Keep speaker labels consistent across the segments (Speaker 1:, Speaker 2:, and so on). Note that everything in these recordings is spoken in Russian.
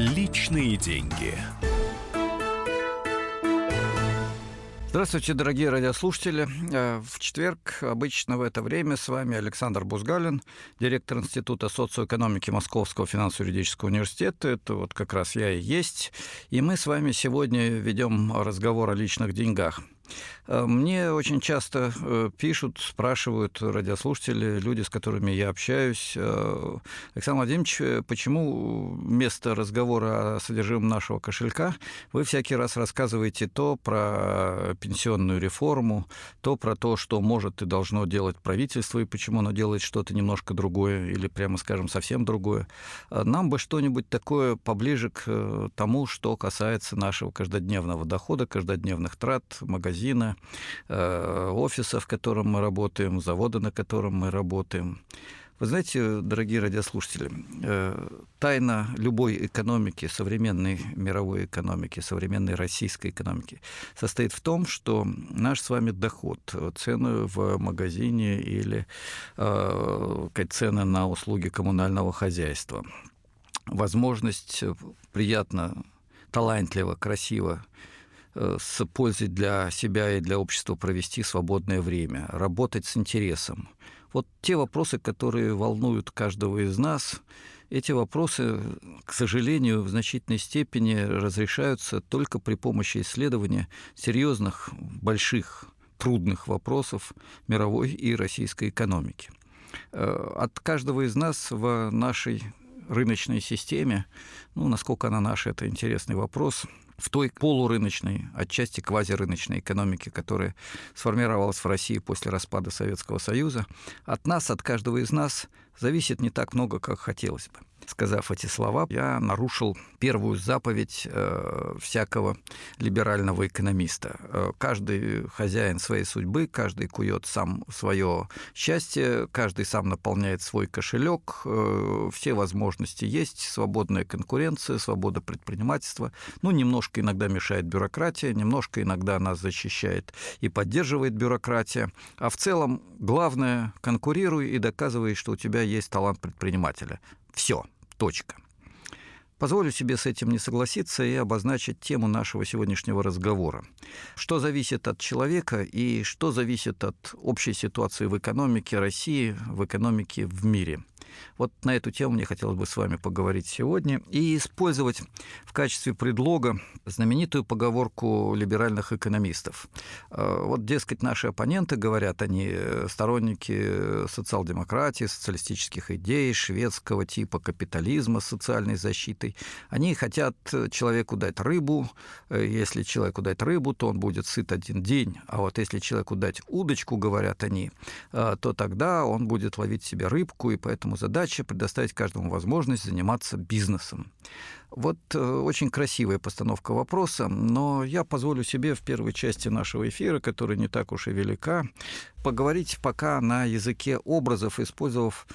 Speaker 1: Личные деньги.
Speaker 2: Здравствуйте, дорогие радиослушатели. Э, в четверг обычно в это время с вами Александр Бузгалин, директор Института социоэкономики Московского финансово-юридического университета. Это вот как раз я и есть. И мы с вами сегодня ведем разговор о личных деньгах. Э, мне очень часто э, пишут, спрашивают радиослушатели, люди, с которыми я общаюсь, э, Александр Владимирович, почему вместо разговора о содержимом нашего кошелька вы всякий раз рассказываете то про пенсионную реформу, то про то, что может и должно делать правительство, и почему оно делает что-то немножко другое, или, прямо скажем, совсем другое. Нам бы что-нибудь такое поближе к тому, что касается нашего каждодневного дохода, каждодневных трат, магазина, Э, офиса, в котором мы работаем, завода, на котором мы работаем. Вы знаете, дорогие радиослушатели, э, тайна любой экономики, современной мировой экономики, современной российской экономики состоит в том, что наш с вами доход, цены в магазине или э, цены на услуги коммунального хозяйства, возможность приятно, талантливо, красиво с пользой для себя и для общества провести свободное время, работать с интересом. Вот те вопросы, которые волнуют каждого из нас, эти вопросы, к сожалению, в значительной степени разрешаются только при помощи исследования серьезных, больших, трудных вопросов мировой и российской экономики. Э, от каждого из нас в нашей рыночной системе, ну, насколько она наша, это интересный вопрос – в той полурыночной, отчасти квазирыночной экономике, которая сформировалась в России после распада Советского Союза, от нас, от каждого из нас зависит не так много, как хотелось бы. Сказав эти слова, я нарушил первую заповедь э, всякого либерального экономиста. Э, каждый хозяин своей судьбы, каждый кует сам свое счастье, каждый сам наполняет свой кошелек, э, все возможности есть, свободная конкуренция, свобода предпринимательства. Ну, немножко иногда мешает бюрократия, немножко иногда нас защищает и поддерживает бюрократия. А в целом главное – конкурируй и доказывай, что у тебя есть талант предпринимателя. Все. Точка. Позволю себе с этим не согласиться и обозначить тему нашего сегодняшнего разговора. Что зависит от человека и что зависит от общей ситуации в экономике России, в экономике в мире. Вот на эту тему мне хотелось бы с вами поговорить сегодня и использовать в качестве предлога знаменитую поговорку либеральных экономистов. Э, вот, дескать, наши оппоненты, говорят они, э, сторонники социал-демократии, социалистических идей, шведского типа капитализма с социальной защитой, они хотят человеку дать рыбу, э, если человеку дать рыбу, то он будет сыт один день, а вот если человеку дать удочку, говорят они, то тогда он будет ловить себе рыбку, и поэтому задача предоставить каждому возможность заниматься бизнесом. Вот э, очень красивая постановка вопроса, но я позволю себе в первой части нашего эфира, которая не так уж и велика, поговорить пока на языке образов, использовав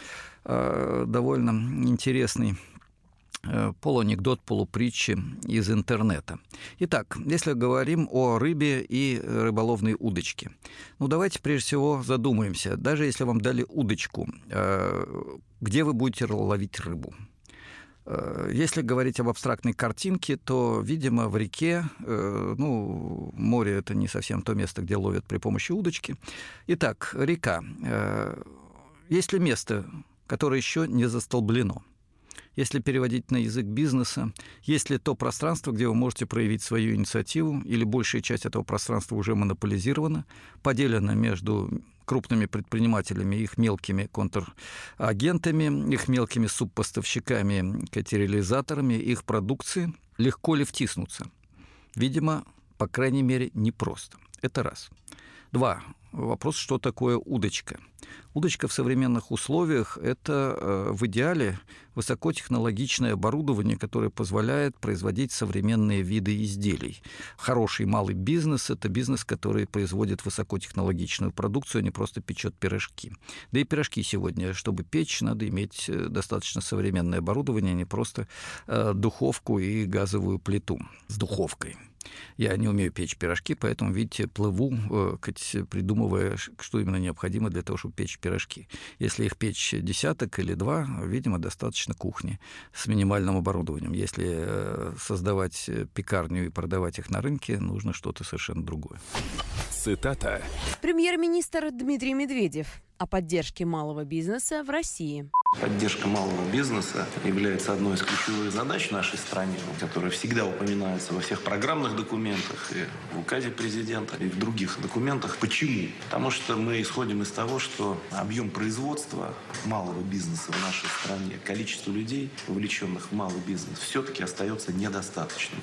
Speaker 2: э, довольно интересный полуанекдот, полупритчи из интернета. Итак, если говорим о рыбе и рыболовной удочке, ну давайте прежде всего задумаемся, даже если вам дали удочку, э, где вы будете ловить рыбу? Э, если говорить об абстрактной картинке, то, видимо, в реке, ну, море – это не совсем то место, где ловят при помощи удочки. Итак, река. Есть ли место, которое еще не застолблено – если переводить на язык бизнеса, есть ли то пространство, где вы можете проявить свою инициативу, или большая часть этого пространства уже монополизирована, поделена между крупными предпринимателями, их мелкими контрагентами, их мелкими субпоставщиками, катериализаторами, их продукции, легко ли втиснуться? Видимо, по крайней мере, непросто. Это раз. Два. Вопрос, что такое удочка. Удочка в современных условиях – это э, в идеале высокотехнологичное оборудование, которое позволяет производить современные виды изделий. Хороший малый бизнес – это бизнес, который производит высокотехнологичную продукцию, а не просто печет пирожки. Да и пирожки сегодня, чтобы печь, надо иметь э, достаточно современное оборудование, а не просто э, духовку и газовую плиту с духовкой. Я не умею печь пирожки, поэтому, видите, плыву, э, придумывая, что именно необходимо для того, чтобы печь пирожки. Если их печь десяток или два, видимо, достаточно кухни с минимальным оборудованием. Если э, создавать пекарню и продавать их на рынке, нужно что-то совершенно другое.
Speaker 1: Цитата. Премьер-министр Дмитрий Медведев о поддержке малого бизнеса в России.
Speaker 3: Поддержка малого бизнеса является одной из ключевых задач нашей стране, которая всегда упоминается во всех программных документах, и в указе президента, и в других документах. Почему? Потому что мы исходим из того, что объем производства малого бизнеса в нашей стране, количество людей, вовлеченных в малый бизнес, все-таки остается недостаточным.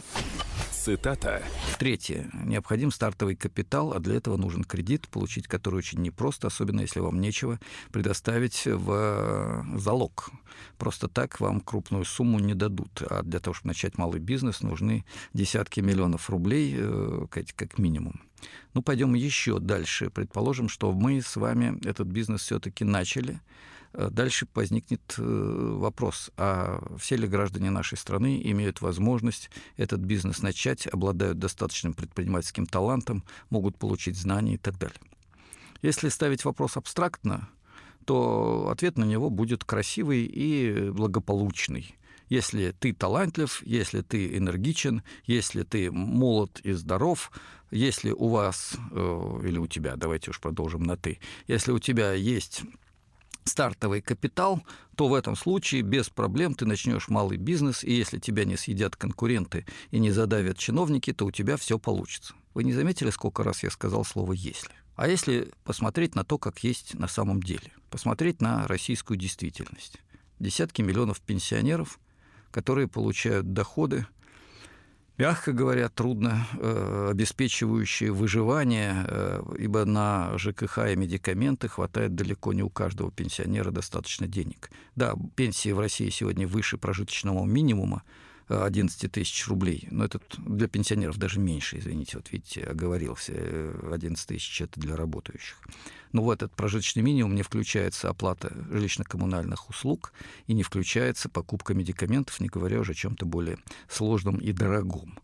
Speaker 2: Цитата. Третье. Необходим стартовый капитал, а для этого нужен кредит, получить который очень непросто, особенно если вам нечего предоставить в залог. Просто так вам крупную сумму не дадут. А для того, чтобы начать малый бизнес, нужны десятки миллионов рублей, э, как минимум. Ну, пойдем еще дальше. Предположим, что мы с вами этот бизнес все-таки начали. Э, дальше возникнет э, вопрос, а все ли граждане нашей страны имеют возможность этот бизнес начать, обладают достаточным предпринимательским талантом, могут получить знания и так далее. Если ставить вопрос абстрактно, то ответ на него будет красивый и благополучный. Если ты талантлив, если ты энергичен, если ты молод и здоров, если у вас, э, или у тебя, давайте уж продолжим на «ты», если у тебя есть стартовый капитал, то в этом случае без проблем ты начнешь малый бизнес, и если тебя не съедят конкуренты и не задавят чиновники, то у тебя все получится. Вы не заметили, сколько раз я сказал слово «если»? А если посмотреть на то, как есть на самом деле, посмотреть на российскую действительность. Десятки миллионов пенсионеров, которые получают доходы – мягко говоря, трудно э, обеспечивающие выживание, э, ибо на ЖКХ и медикаменты хватает далеко не у каждого пенсионера достаточно денег. Да, пенсии в России сегодня выше прожиточного минимума, 11 тысяч рублей. Но это для пенсионеров даже меньше, извините, вот видите, оговорился. 11 тысяч – это для работающих. Но в этот прожиточный минимум не включается оплата жилищно-коммунальных услуг и не включается покупка медикаментов, не говоря уже о чем-то более сложном и дорогом.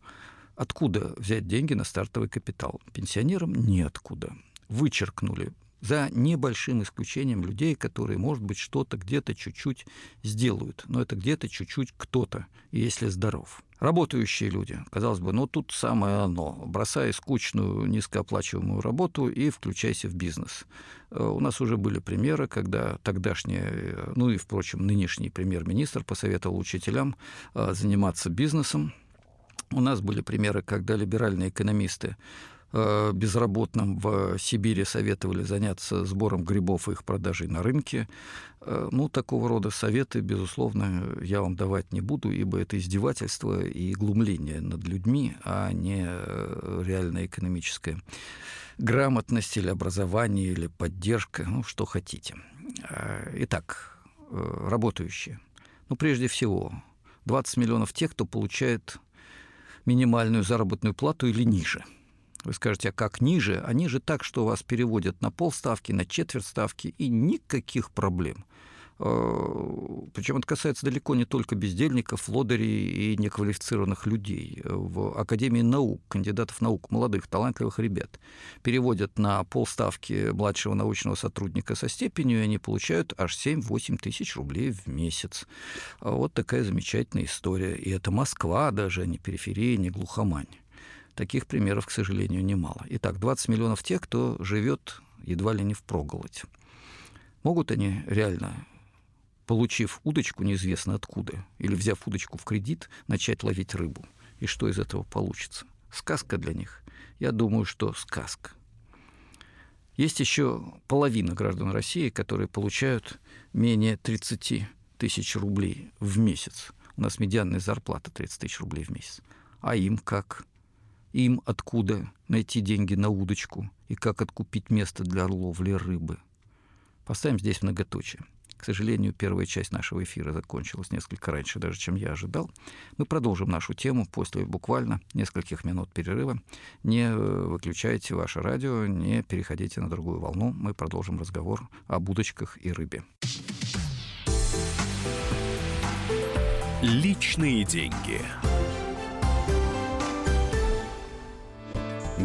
Speaker 2: Откуда взять деньги на стартовый капитал? Пенсионерам неоткуда. Вычеркнули за небольшим исключением людей, которые, может быть, что-то где-то чуть-чуть сделают, но это где-то чуть-чуть кто-то, если здоров. Работающие люди, казалось бы, ну тут самое оно. Бросай скучную, низкооплачиваемую работу и включайся в бизнес. Э, у нас уже были примеры, когда тогдашний, ну и, впрочем, нынешний премьер-министр посоветовал учителям э, заниматься бизнесом. У нас были примеры, когда либеральные экономисты Э, безработным в Сибири советовали заняться сбором грибов и их продажей на рынке. Э, ну, такого рода советы, безусловно, я вам давать не буду, ибо это издевательство и глумление над людьми, а не э, реальная экономическая грамотность или образование, или поддержка, ну, что хотите. Итак, работающие. Ну, прежде всего, 20 миллионов тех, кто получает минимальную заработную плату или ниже – вы скажете, а как ниже? А ниже так, что вас переводят на полставки, на четверть ставки, и никаких проблем. Э, Причем это касается далеко не только бездельников, лодырей и неквалифицированных людей. В Академии наук, кандидатов наук, молодых, талантливых ребят переводят на полставки младшего научного сотрудника со степенью, и они получают аж 7-8 тысяч рублей в месяц. Вот такая замечательная история. И это Москва даже, а не периферия, не глухомань. Таких примеров, к сожалению, немало. Итак, 20 миллионов тех, кто живет едва ли не в проголодь. Могут они реально, получив удочку неизвестно откуда, или взяв удочку в кредит, начать ловить рыбу? И что из этого получится? Сказка для них? Я думаю, что сказка. Есть еще половина граждан России, которые получают менее 30 тысяч рублей в месяц. У нас медианная зарплата 30 тысяч рублей в месяц. А им как? Им откуда найти деньги на удочку и как откупить место для ловли рыбы. Поставим здесь многоточие. К сожалению, первая часть нашего эфира закончилась несколько раньше, даже чем я ожидал. Мы продолжим нашу тему после буквально нескольких минут перерыва. Не э, выключайте ваше радио, не переходите на другую волну. Мы продолжим разговор об удочках и рыбе.
Speaker 1: Личные деньги.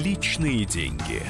Speaker 4: Личные деньги.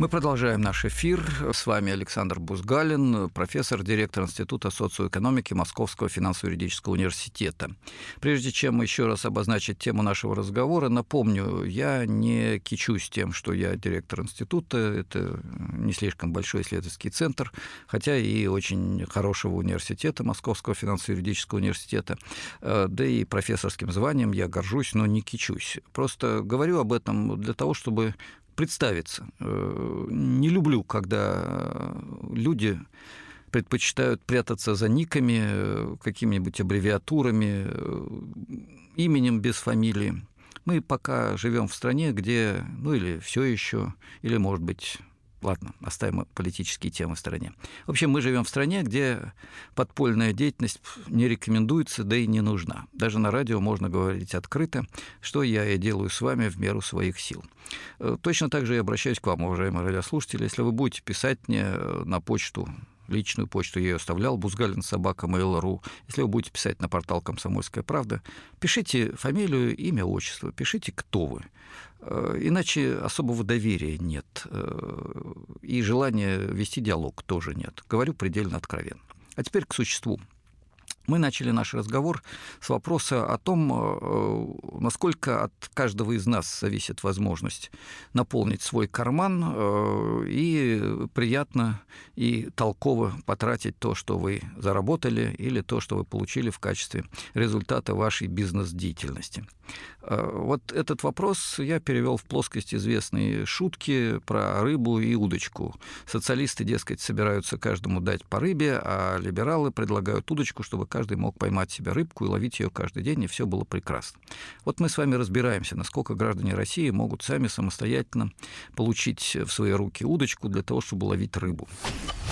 Speaker 2: Мы продолжаем наш эфир. С вами Александр Бузгалин, профессор, директор Института социоэкономики Московского финансово-юридического университета. Прежде чем еще раз обозначить тему нашего разговора, напомню, я не кичусь тем, что я директор института. Это не слишком большой исследовательский центр, хотя и очень хорошего университета, Московского финансово-юридического университета. Э, да и профессорским званием я горжусь, но не кичусь. Просто говорю об этом для того, чтобы представиться. Э, не люблю, когда люди предпочитают прятаться за никами, э, какими-нибудь аббревиатурами, э, именем без фамилии. Мы пока живем в стране, где, ну или все еще, или, может быть, Ладно, оставим политические темы в стороне. В общем, мы живем в стране, где подпольная деятельность не рекомендуется, да и не нужна. Даже на радио можно говорить открыто, что я и делаю с вами в меру своих сил. Э, точно так же я обращаюсь к вам, уважаемые радиослушатели. Если вы будете писать мне э, на почту личную почту я ее оставлял, бузгалин собака mail.ru. Если вы будете писать на портал «Комсомольская правда», пишите фамилию, имя, отчество, пишите, кто вы. Э, иначе особого доверия нет. Э, и желания вести диалог тоже нет. Говорю предельно откровенно. А теперь к существу. Мы начали наш разговор с вопроса о том, э, насколько от каждого из нас зависит возможность наполнить свой карман и приятно и толково потратить то, что вы заработали, или то, что вы получили в качестве результата вашей бизнес-деятельности. Э, вот этот вопрос я перевел в плоскость известной шутки про рыбу и удочку. Социалисты, дескать, собираются каждому дать по рыбе, а либералы предлагают удочку, чтобы каждый мог поймать себе рыбку и ловить ее каждый день, и все было прекрасно. Вот мы с вами разбираемся, насколько граждане России могут сами самостоятельно получить в свои руки удочку для того, чтобы ловить рыбу.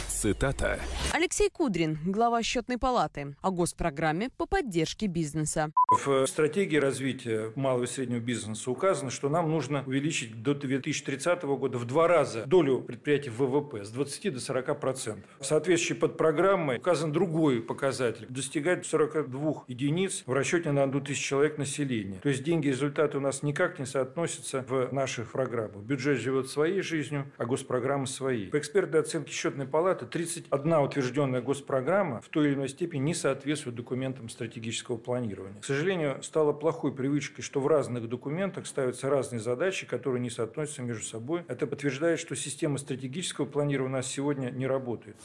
Speaker 4: Цитата.
Speaker 1: Алексей Кудрин, глава счетной палаты, о госпрограмме по поддержке бизнеса.
Speaker 5: В стратегии развития малого и среднего бизнеса указано, что нам нужно увеличить до 2030 года в два раза долю предприятий ВВП с 20 до 40 процентов. В соответствии под программой указан другой показатель – достигать 42 единиц в расчете на одну тысячу человек населения. То есть деньги и результаты у нас никак не соотносятся в наших программах. Бюджет живет своей жизнью, а госпрограмма своей. По экспертной оценке счетной палаты 31 утвержденная госпрограмма в той или иной степени не соответствует документам стратегического планирования. К сожалению, стало плохой привычкой, что в разных документах ставятся разные задачи, которые не соотносятся между собой. Это подтверждает, что система стратегического планирования у нас сегодня не работает.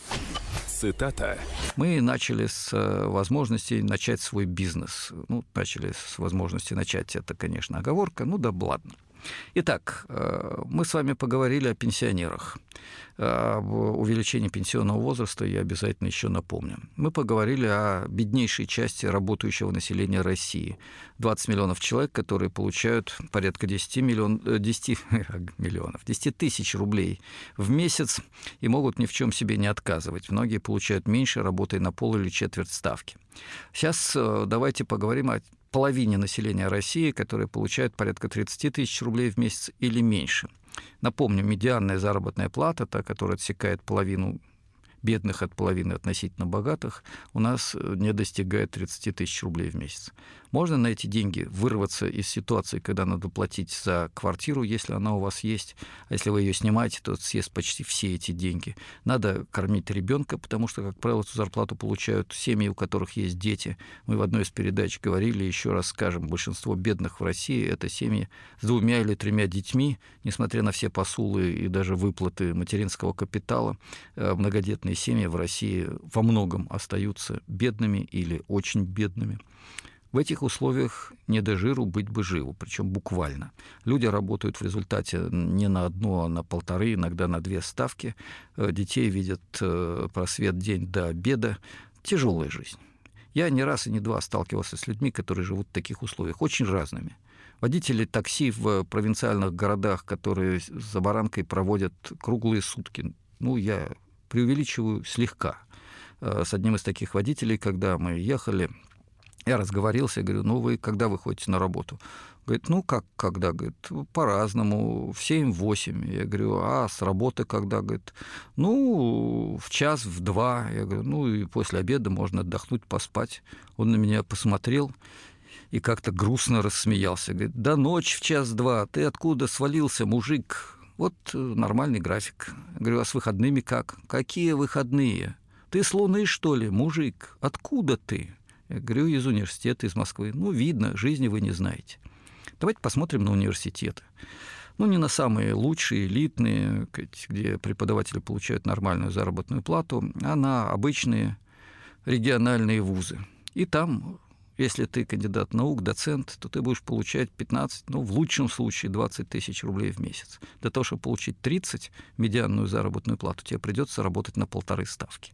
Speaker 4: Цитата.
Speaker 2: Мы начали с э, возможности начать свой бизнес. Ну, начали с возможности начать, это, конечно, оговорка, ну да ладно. Итак, э, мы с вами поговорили о пенсионерах. Об увеличении пенсионного возраста я обязательно еще напомню. Мы поговорили о беднейшей части работающего населения России. 20 миллионов человек, которые получают порядка 10, миллион, 10 миллионов, 10 тысяч рублей в месяц и могут ни в чем себе не отказывать. Многие получают меньше, работая на пол или четверть ставки. Сейчас э, давайте поговорим о половине населения России, которое получает порядка 30 тысяч рублей в месяц или меньше. Напомню, медианная заработная плата, та, которая отсекает половину бедных от половины относительно богатых, у нас э, не достигает 30 тысяч рублей в месяц. Можно на эти деньги вырваться из ситуации, когда надо платить за квартиру, если она у вас есть, а если вы ее снимаете, то съест почти все эти деньги. Надо кормить ребенка, потому что, как правило, эту зарплату получают семьи, у которых есть дети. Мы в одной из передач говорили, еще раз скажем, большинство бедных в России – это семьи с двумя или тремя детьми, несмотря на все посулы и даже выплаты материнского капитала, э, многодетные семьи в России во многом остаются бедными или очень бедными. В этих условиях не до жиру быть бы живу, причем буквально. Люди работают в результате не на одну, а на полторы, иногда на две ставки. Э, детей видят э, просвет день до обеда, тяжелая жизнь. Я не раз и не два сталкивался с людьми, которые живут в таких условиях, очень разными. Водители такси в провинциальных городах, которые за баранкой проводят круглые сутки, ну, я преувеличиваю слегка. Э, с одним из таких водителей, когда мы ехали, я разговорился, говорю, ну, вы когда вы ходите на работу? Говорит, ну, как когда? Говорит, по-разному, в 7-8. Я говорю, а с работы когда? Говорит, ну, в час, в два. Я говорю, ну, и после обеда можно отдохнуть, поспать. Он на меня посмотрел и как-то грустно рассмеялся. Говорит, да ночь в час-два, ты откуда свалился, мужик? Вот э, нормальный график. Я говорю, а с выходными как? Какие выходные? Ты с Луны, что ли, мужик? Откуда ты? Я говорю, из университета, из Москвы. Ну, видно, жизни вы не знаете. Давайте посмотрим на университеты. Ну, не на самые лучшие, элитные, где преподаватели получают нормальную заработную плату, а на обычные региональные вузы. И там если ты кандидат наук, доцент, то ты будешь получать 15, ну, в лучшем случае 20 тысяч рублей в месяц. Для того, чтобы получить 30 медианную заработную плату, тебе придется работать на полторы ставки.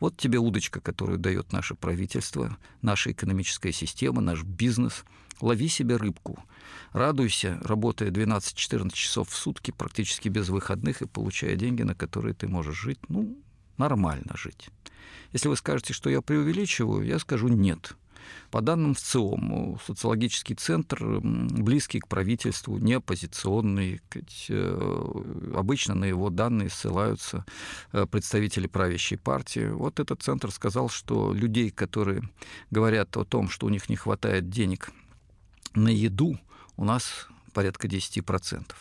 Speaker 2: Вот тебе удочка, которую дает наше правительство, наша экономическая система, наш бизнес. Лови себе рыбку. Радуйся, работая 12-14 часов в сутки, практически без выходных, и получая деньги, на которые ты можешь жить, ну, нормально жить. Если вы скажете, что я преувеличиваю, я скажу нет. По данным в ЦИОМ, социологический центр, близкий к правительству, не оппозиционный, э, обычно на его данные ссылаются э, представители правящей партии. Вот этот центр сказал, что людей, которые говорят о том, что у них не хватает денег на еду, у нас порядка 10%.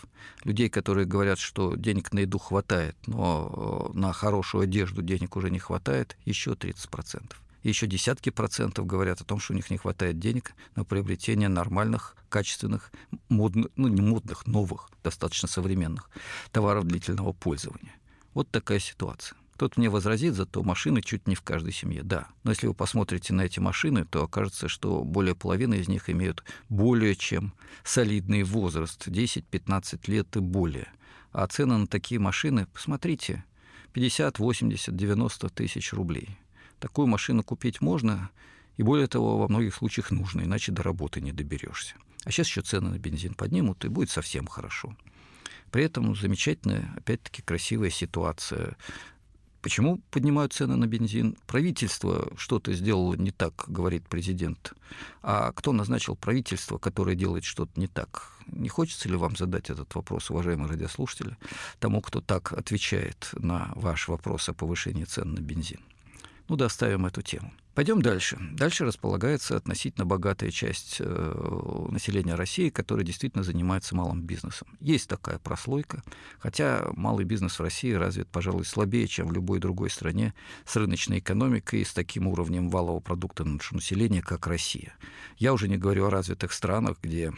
Speaker 2: Людей, которые говорят, что денег на еду хватает, но э, на хорошую одежду денег уже не хватает, еще 30% еще десятки процентов говорят о том, что у них не хватает денег на приобретение нормальных, качественных, модных, ну не модных, новых, достаточно современных товаров длительного пользования. Вот такая ситуация. Кто-то мне возразит, зато машины чуть не в каждой семье. Да, но если вы посмотрите на эти машины, то окажется, что более половины из них имеют более чем солидный возраст, 10-15 лет и более. А цены на такие машины, посмотрите, 50, 80, 90 тысяч рублей. Такую машину купить можно, и более того, во многих случаях нужно, иначе до работы не доберешься. А сейчас еще цены на бензин поднимут, и будет совсем хорошо. При этом замечательная, опять-таки, красивая ситуация. Почему поднимают цены на бензин? Правительство что-то сделало не так, говорит президент. А кто назначил правительство, которое делает что-то не так? Не хочется ли вам задать этот вопрос, уважаемые радиослушатели, тому, кто так отвечает на ваш вопрос о повышении цен на бензин? Ну, доставим эту тему. Пойдем дальше. Дальше располагается относительно богатая часть э, населения России, которая действительно занимается малым бизнесом. Есть такая прослойка, хотя малый бизнес в России развит, пожалуй, слабее, чем в любой другой стране с рыночной экономикой и с таким уровнем валового продукта на душу населения, как Россия. Я уже не говорю о развитых странах, где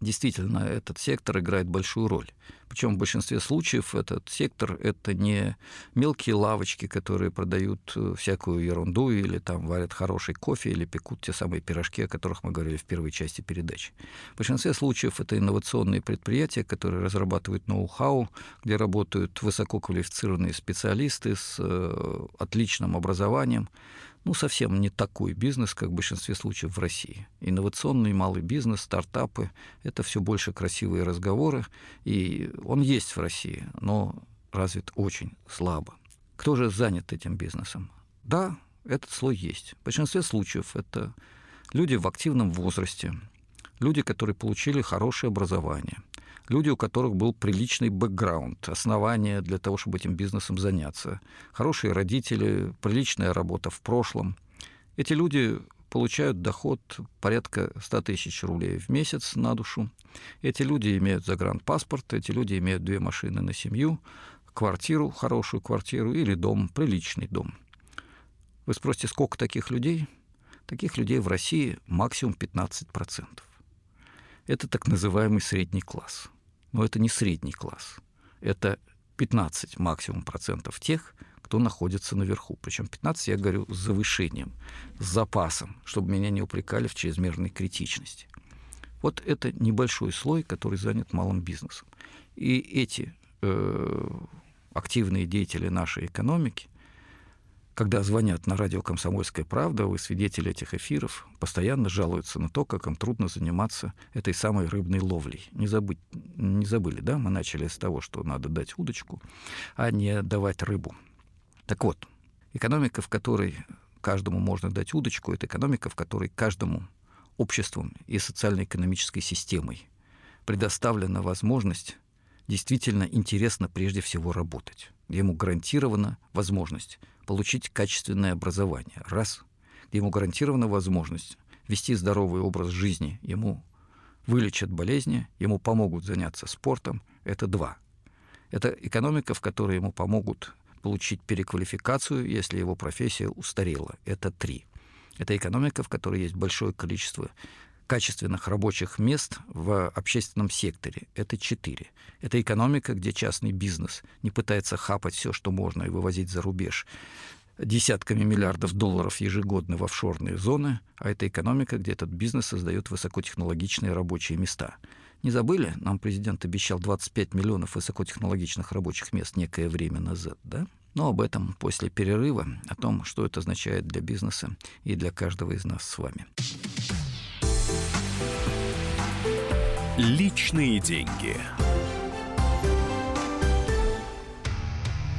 Speaker 2: действительно этот сектор играет большую роль. Причем в большинстве случаев этот сектор — это не мелкие лавочки, которые продают э, всякую ерунду или там варят хороший кофе или пекут те самые пирожки, о которых мы говорили в первой части передачи. В большинстве случаев это инновационные предприятия, которые разрабатывают ноу-хау, где работают высококвалифицированные специалисты с э, отличным образованием, ну, совсем не такой бизнес, как в большинстве случаев в России. Инновационный малый бизнес, стартапы — это все больше красивые разговоры, и он есть в России, но развит очень слабо. Кто же занят этим бизнесом? Да, этот слой есть. В большинстве случаев это люди в активном возрасте, люди, которые получили хорошее образование — люди, у которых был приличный бэкграунд, основания для того, чтобы этим бизнесом заняться, хорошие родители, приличная работа в прошлом. Эти люди получают доход порядка 100 тысяч рублей в месяц на душу. Эти люди имеют загранпаспорт, эти люди имеют две машины на семью, квартиру, хорошую квартиру или дом, приличный дом. Вы спросите, сколько таких людей? Таких людей в России максимум 15%. Это так называемый средний класс. Но это не средний класс. Это 15 максимум процентов тех, кто находится наверху. Причем 15 я говорю с завышением, с запасом, чтобы меня не упрекали в чрезмерной критичности. Вот это небольшой слой, который занят малым бизнесом. И эти э, активные деятели нашей экономики, когда звонят на радио «Комсомольская правда», вы свидетели этих эфиров, постоянно жалуются на то, как им трудно заниматься этой самой рыбной ловлей. Не, забыть, не забыли, да? Мы начали с того, что надо дать удочку, а не давать рыбу. Так вот, экономика, в которой каждому можно дать удочку, это экономика, в которой каждому обществом и социально-экономической системой предоставлена возможность действительно интересно прежде всего работать, ему гарантирована возможность получить качественное образование, раз, ему гарантирована возможность вести здоровый образ жизни, ему вылечат болезни, ему помогут заняться спортом, это два. Это экономика, в которой ему помогут получить переквалификацию, если его профессия устарела, это три. Это экономика, в которой есть большое количество качественных рабочих мест в общественном секторе. Это четыре. Это экономика, где частный бизнес не пытается хапать все, что можно, и вывозить за рубеж десятками миллиардов долларов ежегодно в офшорные зоны, а это экономика, где этот бизнес создает высокотехнологичные рабочие места. Не забыли? Нам президент обещал 25 миллионов высокотехнологичных рабочих мест некое время назад, да? Но об этом после перерыва, о том, что это означает для бизнеса и для каждого из нас с вами.
Speaker 4: Личные деньги.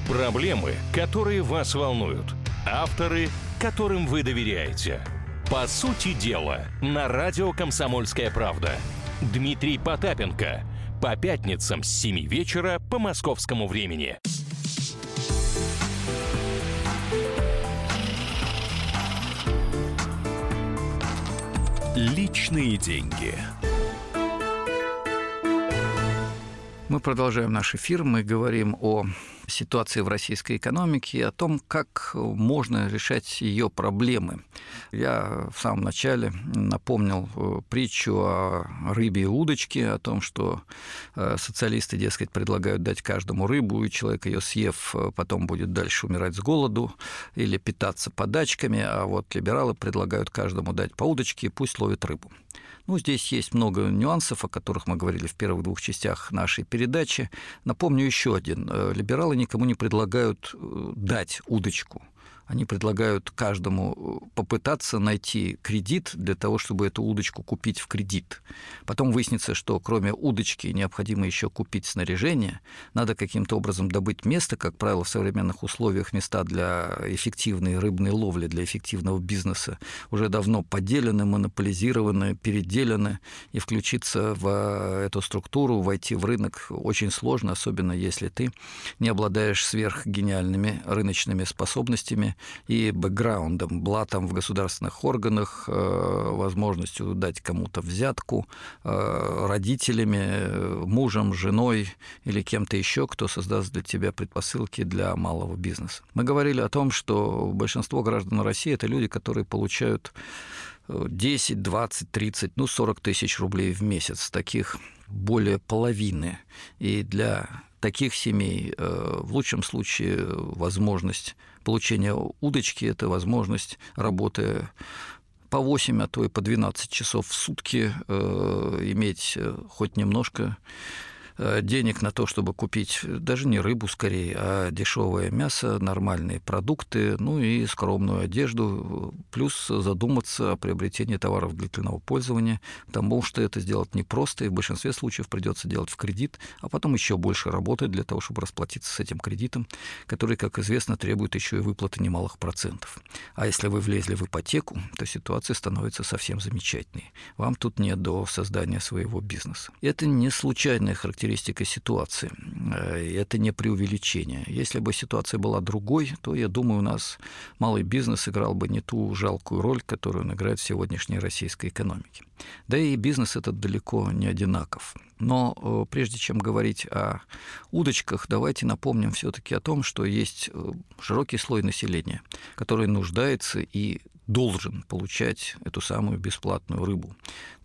Speaker 4: Проблемы, которые вас волнуют. Авторы, которым вы доверяете. По сути дела, на радио «Комсомольская правда». Дмитрий Потапенко. По пятницам с 7 вечера по московскому времени. Личные деньги.
Speaker 2: Мы продолжаем наш эфир. Мы говорим о ситуации в российской экономике о том, как можно решать ее проблемы. Я в самом начале напомнил э, притчу о рыбе и удочке, о том, что э, социалисты, дескать, предлагают дать каждому рыбу, и человек ее съев, э, потом будет дальше умирать с голоду или питаться подачками, а вот либералы предлагают каждому дать по удочке и пусть ловит рыбу. Ну, здесь есть много нюансов, о которых мы говорили в первых двух частях нашей передачи. Напомню еще один. Э, либералы никому не предлагают э, дать удочку они предлагают каждому э, попытаться найти кредит для того, чтобы эту удочку купить в кредит. Потом выяснится, что кроме удочки необходимо еще купить снаряжение, надо каким-то образом добыть место, как правило, в современных условиях места для эффективной рыбной ловли, для эффективного бизнеса. Уже давно поделены, монополизированы, переделены, и включиться в э, эту структуру, войти в рынок очень сложно, особенно если ты не обладаешь сверхгениальными рыночными способностями и бэкграундом, блатом в государственных органах, э, возможностью дать кому-то взятку, э, родителями, мужем, женой или кем-то еще, кто создаст для тебя предпосылки для малого бизнеса. Мы говорили о том, что большинство граждан России – это люди, которые получают 10, 20, 30, ну 40 тысяч рублей в месяц. Таких более половины. И для таких семей э, в лучшем случае возможность получения удочки – это возможность работы по 8, а то и по 12 часов в сутки э, иметь э, хоть немножко денег на то, чтобы купить даже не рыбу скорее, а дешевое мясо, нормальные продукты, ну и скромную одежду, плюс задуматься о приобретении товаров длительного пользования, потому что это сделать непросто, и в большинстве случаев придется делать в кредит, а потом еще больше работать для того, чтобы расплатиться с этим кредитом, который, как известно, требует еще и выплаты немалых процентов. А если вы влезли в ипотеку, то ситуация становится совсем замечательной. Вам тут нет до создания своего бизнеса. Это не случайная характеристика характеристика ситуации. Э, это не преувеличение. Если бы ситуация была другой, то, я думаю, у нас малый бизнес играл бы не ту жалкую роль, которую он играет в сегодняшней российской экономике. Да и бизнес этот далеко не одинаков. Но э, прежде чем говорить о удочках, давайте напомним все-таки о том, что есть э, широкий слой населения, который нуждается и должен получать эту самую бесплатную рыбу,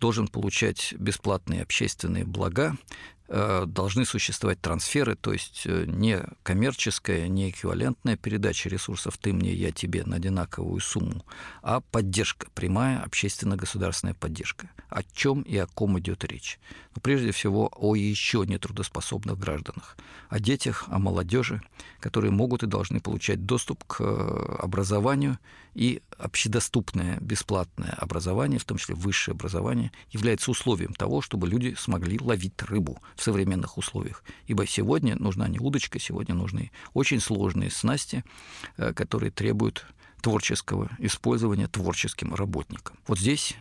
Speaker 2: должен получать бесплатные общественные блага, должны существовать трансферы, то есть э, не коммерческая, не эквивалентная передача ресурсов «ты мне, я тебе» на одинаковую сумму, а поддержка, прямая общественно-государственная поддержка. О чем и о ком идет речь? Ну, прежде всего, о еще нетрудоспособных гражданах, о детях, о молодежи, которые могут и должны получать доступ к э, образованию, и общедоступное бесплатное образование, в том числе высшее образование, является условием того, чтобы люди смогли ловить рыбу в современных условиях. Ибо сегодня нужна не удочка, сегодня нужны очень сложные снасти, э, которые требуют творческого использования творческим работникам. Вот здесь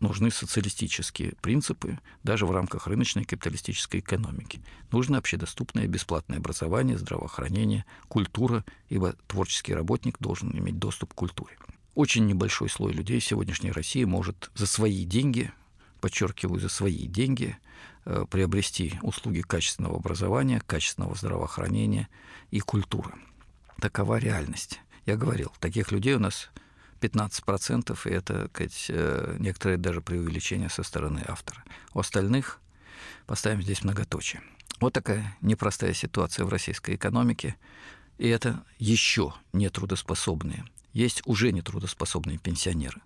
Speaker 2: нужны социалистические принципы даже в рамках рыночной капиталистической экономики. Нужно общедоступное бесплатное образование, здравоохранение, культура, ибо творческий работник должен иметь доступ к культуре. Очень небольшой слой людей в сегодняшней России может за свои деньги, подчеркиваю, за свои деньги, э, приобрести услуги качественного образования, качественного здравоохранения и культуры. Такова реальность. Я говорил, таких людей у нас 15%, и это сказать, э, некоторое даже преувеличение со стороны автора. У остальных поставим здесь многоточие. Вот такая непростая ситуация в российской экономике, и это еще нетрудоспособные. Есть уже нетрудоспособные пенсионеры.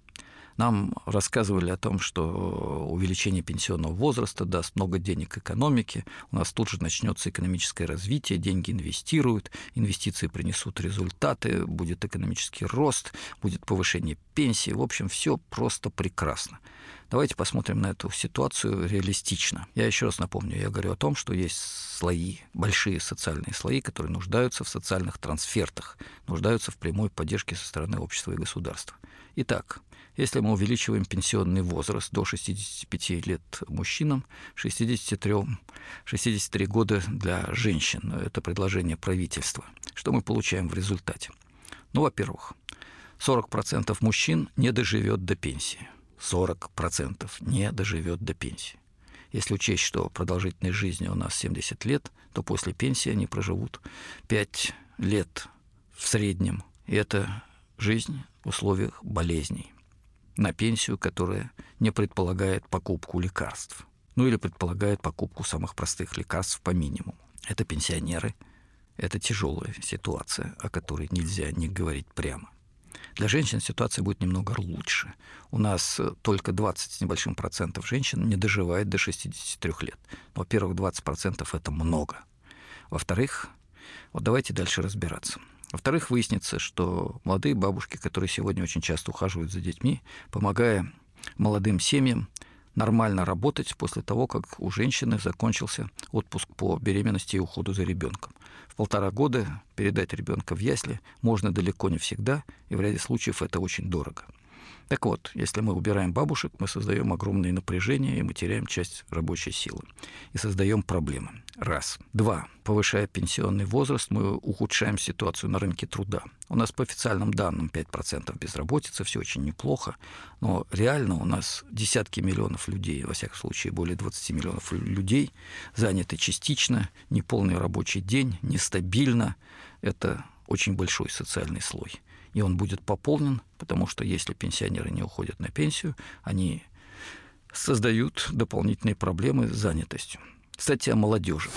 Speaker 2: Нам рассказывали о том, что увеличение пенсионного возраста даст много денег экономике, у нас тут же начнется экономическое развитие, деньги инвестируют, инвестиции принесут результаты, будет экономический рост, будет повышение пенсии. В общем, все просто прекрасно. Давайте посмотрим на эту ситуацию реалистично. Я еще раз напомню, я говорю о том, что есть слои, большие социальные слои, которые нуждаются в социальных трансфертах, нуждаются в прямой поддержке со стороны общества и государства. Итак, если мы увеличиваем пенсионный возраст до 65 лет мужчинам, 63, 63 года для женщин, это предложение правительства, что мы получаем в результате? Ну, во-первых, 40% мужчин не доживет до пенсии. 40% не доживет до пенсии. Если учесть, что продолжительность жизни у нас 70 лет, то после пенсии они проживут 5 лет в среднем. И это жизнь в условиях болезней на пенсию, которая не предполагает покупку лекарств. Ну или предполагает покупку самых простых лекарств по минимуму. Это пенсионеры. Это тяжелая ситуация, о которой нельзя не говорить прямо. Для женщин ситуация будет немного лучше. У нас только 20 с небольшим процентов женщин не доживает до 63 лет. Во-первых, 20 процентов это много. Во-вторых, вот давайте дальше разбираться – во-вторых, выяснится, что молодые бабушки, которые сегодня очень часто ухаживают за детьми, помогая молодым семьям нормально работать после того, как у женщины закончился отпуск по беременности и уходу за ребенком. В полтора года передать ребенка в ясли можно далеко не всегда, и в ряде случаев это очень дорого. Так вот, если мы убираем бабушек, мы создаем огромное напряжение, и мы теряем часть рабочей силы. И создаем проблемы. Раз. Два. Повышая пенсионный возраст, мы ухудшаем ситуацию на рынке труда. У нас по официальным данным 5% безработица, все очень неплохо, но реально у нас десятки миллионов людей, во всяком случае более 20 миллионов людей, заняты частично, неполный рабочий день, нестабильно. Это очень большой социальный слой и он будет пополнен, потому что если пенсионеры не уходят на пенсию, они создают дополнительные проблемы с занятостью. Кстати, о молодежи.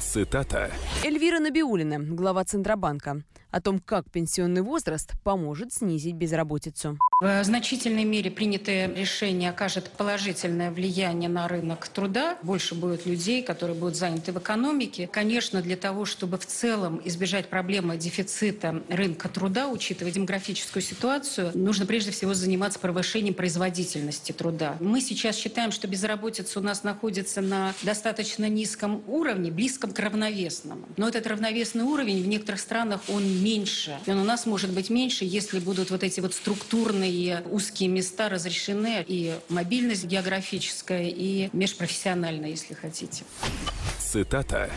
Speaker 1: Цитата. Эльвира Набиулина, глава Центробанка о том, как пенсионный возраст поможет снизить безработицу.
Speaker 6: В значительной мере принятое решение окажет положительное влияние на рынок труда. Больше будет людей, которые будут заняты в экономике. Конечно, для того, чтобы в целом избежать проблемы дефицита рынка труда, учитывая демографическую ситуацию, нужно прежде всего заниматься повышением производительности труда. Мы сейчас считаем, что безработица у нас находится на достаточно низком уровне, близком к равновесному. Но этот равновесный уровень в некоторых странах, он меньше. И он у нас может быть меньше, если будут вот эти вот структурные узкие места разрешены, и мобильность географическая, и межпрофессиональная, если хотите.
Speaker 2: Цитата.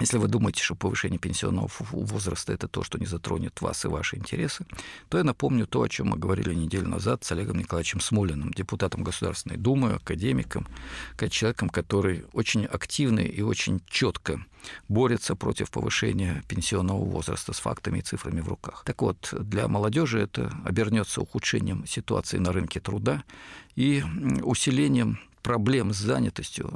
Speaker 2: Если вы думаете, что повышение пенсионного возраста – это то, что не затронет вас и ваши интересы, то я напомню то, о чем мы говорили неделю назад с Олегом Николаевичем Смолиным, депутатом Государственной Думы, академиком, человеком, который очень активный и очень четко борется против повышения пенсионного возраста с фактами и цифрами в руках. Так вот, для молодежи это обернется ухудшением ситуации на рынке труда и усилением проблем с занятостью,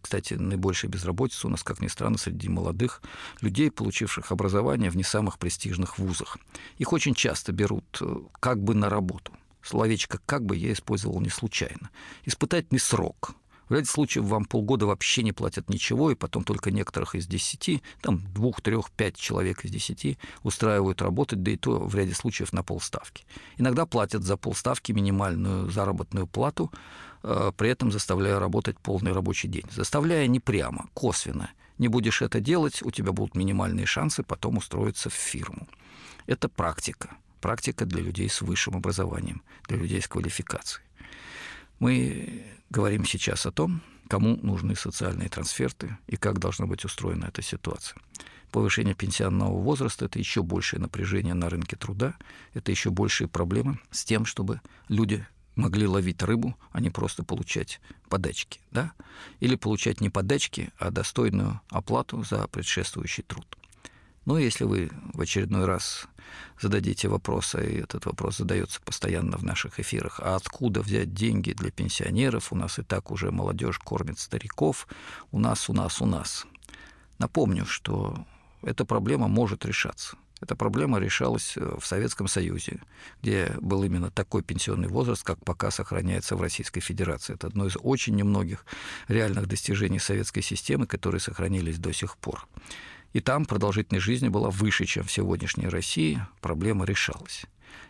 Speaker 2: кстати, наибольшая безработица у нас, как ни странно, среди молодых людей, получивших образование в не самых престижных вузах. Их очень часто берут э, как бы на работу. Словечко «как бы» я использовал не случайно. Испытательный срок – в ряде случаев вам полгода вообще не платят ничего, и потом только некоторых из десяти, там двух, трех, пять человек из десяти устраивают работать, да и то в ряде случаев на полставки. Иногда платят за полставки минимальную заработную плату, э, при этом заставляя работать полный рабочий день. Заставляя не прямо, косвенно. Не будешь это делать, у тебя будут минимальные шансы потом устроиться в фирму. Это практика. Практика для людей с высшим образованием, для людей с квалификацией. Мы говорим сейчас о том, кому нужны социальные трансферты и как должна быть устроена эта ситуация. Повышение пенсионного возраста – это еще большее напряжение на рынке труда, это еще большие проблемы с тем, чтобы люди могли ловить рыбу, а не просто получать подачки, да? Или получать не подачки, а достойную оплату за предшествующий труд. Ну, если вы в очередной раз зададите вопрос, и этот вопрос задается постоянно в наших эфирах, а откуда взять деньги для пенсионеров? У нас и так уже молодежь кормит стариков. У нас, у нас, у нас. Напомню, что эта проблема может решаться. Эта проблема решалась в Советском Союзе, где был именно такой пенсионный возраст, как пока сохраняется в Российской Федерации. Это одно из очень немногих реальных достижений советской системы, которые сохранились до сих пор. И там продолжительность жизни была выше, чем в сегодняшней России. Проблема решалась.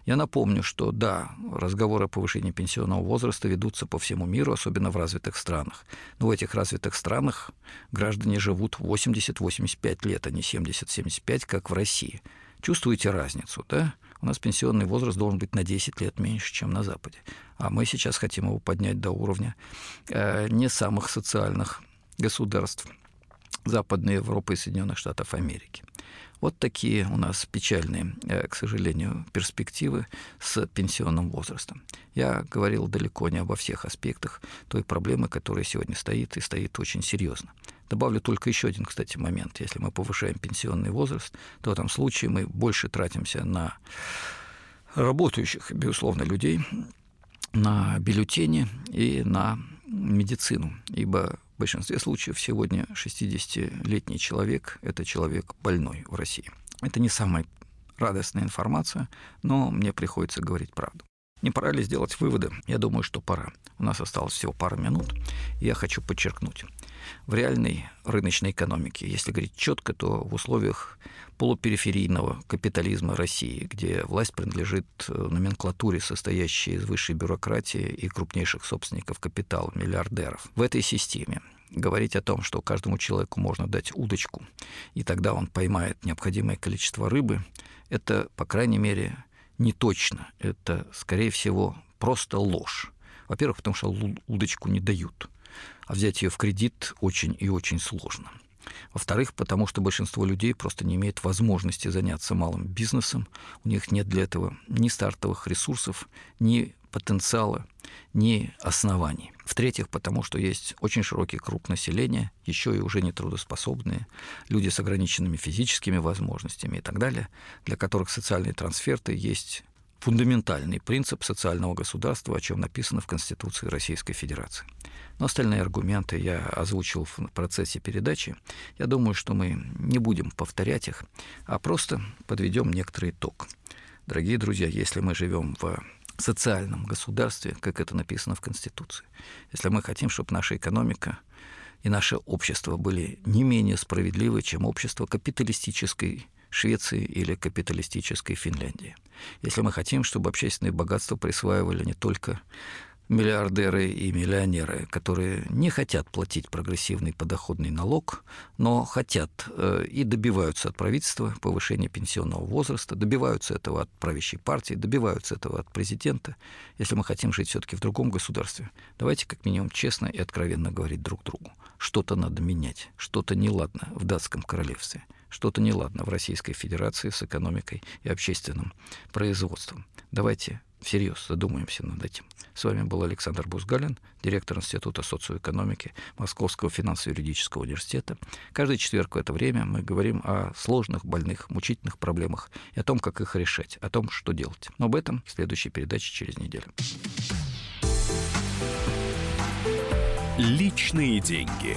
Speaker 2: Я напомню, что да, разговоры о повышении пенсионного возраста ведутся по всему миру, особенно в развитых странах. Но в этих развитых странах граждане живут 80-85 лет, а не 70-75, как в России. Чувствуете разницу, да? У нас пенсионный возраст должен быть на 10 лет меньше, чем на Западе. А мы сейчас хотим его поднять до уровня э, не самых социальных государств – Западной Европы и Соединенных Штатов Америки. Вот такие у нас печальные, э, к сожалению, перспективы с пенсионным возрастом. Я говорил далеко не обо всех аспектах той проблемы, которая сегодня стоит и стоит очень серьезно. Добавлю только еще один, кстати, момент. Если мы повышаем пенсионный возраст, то в этом случае мы больше тратимся на работающих, безусловно, людей, на бюллетени и на медицину, ибо в большинстве случаев сегодня 60-летний человек – это человек больной в России. Это не самая радостная информация, но мне приходится говорить правду. Не пора ли сделать выводы? Я думаю, что пора. У нас осталось всего пара минут. Я хочу подчеркнуть. В реальной рыночной экономике, если говорить четко, то в условиях полупериферийного капитализма России, где власть принадлежит э, номенклатуре, состоящей из высшей бюрократии и крупнейших собственников капитала, миллиардеров. В этой системе говорить о том, что каждому человеку можно дать удочку, и тогда он поймает необходимое количество рыбы, это, по крайней мере, не точно. Это, скорее всего, просто ложь. Во-первых, потому что удочку не дают, а взять ее в кредит очень и очень сложно. Во-вторых, потому что большинство людей просто не имеет возможности заняться малым бизнесом. У них нет для этого ни стартовых ресурсов, ни потенциала, ни оснований. В-третьих, потому что есть очень широкий круг населения, еще и уже нетрудоспособные, люди с ограниченными физическими возможностями и так далее, для которых социальные трансферты есть фундаментальный принцип социального государства, о чем написано в Конституции Российской Федерации. Но остальные аргументы я озвучил в процессе передачи. Я думаю, что мы не будем повторять их, а просто подведем некоторый итог. Дорогие друзья, если мы живем в социальном государстве, как это написано в Конституции, если мы хотим, чтобы наша экономика и наше общество были не менее справедливы, чем общество капиталистической Швеции или капиталистической Финляндии. Если мы хотим, чтобы общественные богатства присваивали не только миллиардеры и миллионеры, которые не хотят платить прогрессивный подоходный налог, но хотят э, и добиваются от правительства повышения пенсионного возраста, добиваются этого от правящей партии, добиваются этого от президента. Если мы хотим жить все-таки в другом государстве, давайте как минимум честно и откровенно говорить друг другу. Что-то надо менять, что-то неладно в датском королевстве, что-то неладно в Российской Федерации с экономикой и общественным производством. Давайте всерьез задумаемся над этим. С вами был Александр Бузгалин, директор Института социоэкономики Московского финансово-юридического университета. Каждый четверг в это время мы говорим о сложных, больных, мучительных проблемах и о том, как их решать, о том, что делать. Но об этом в следующей передаче через неделю.
Speaker 7: Личные деньги.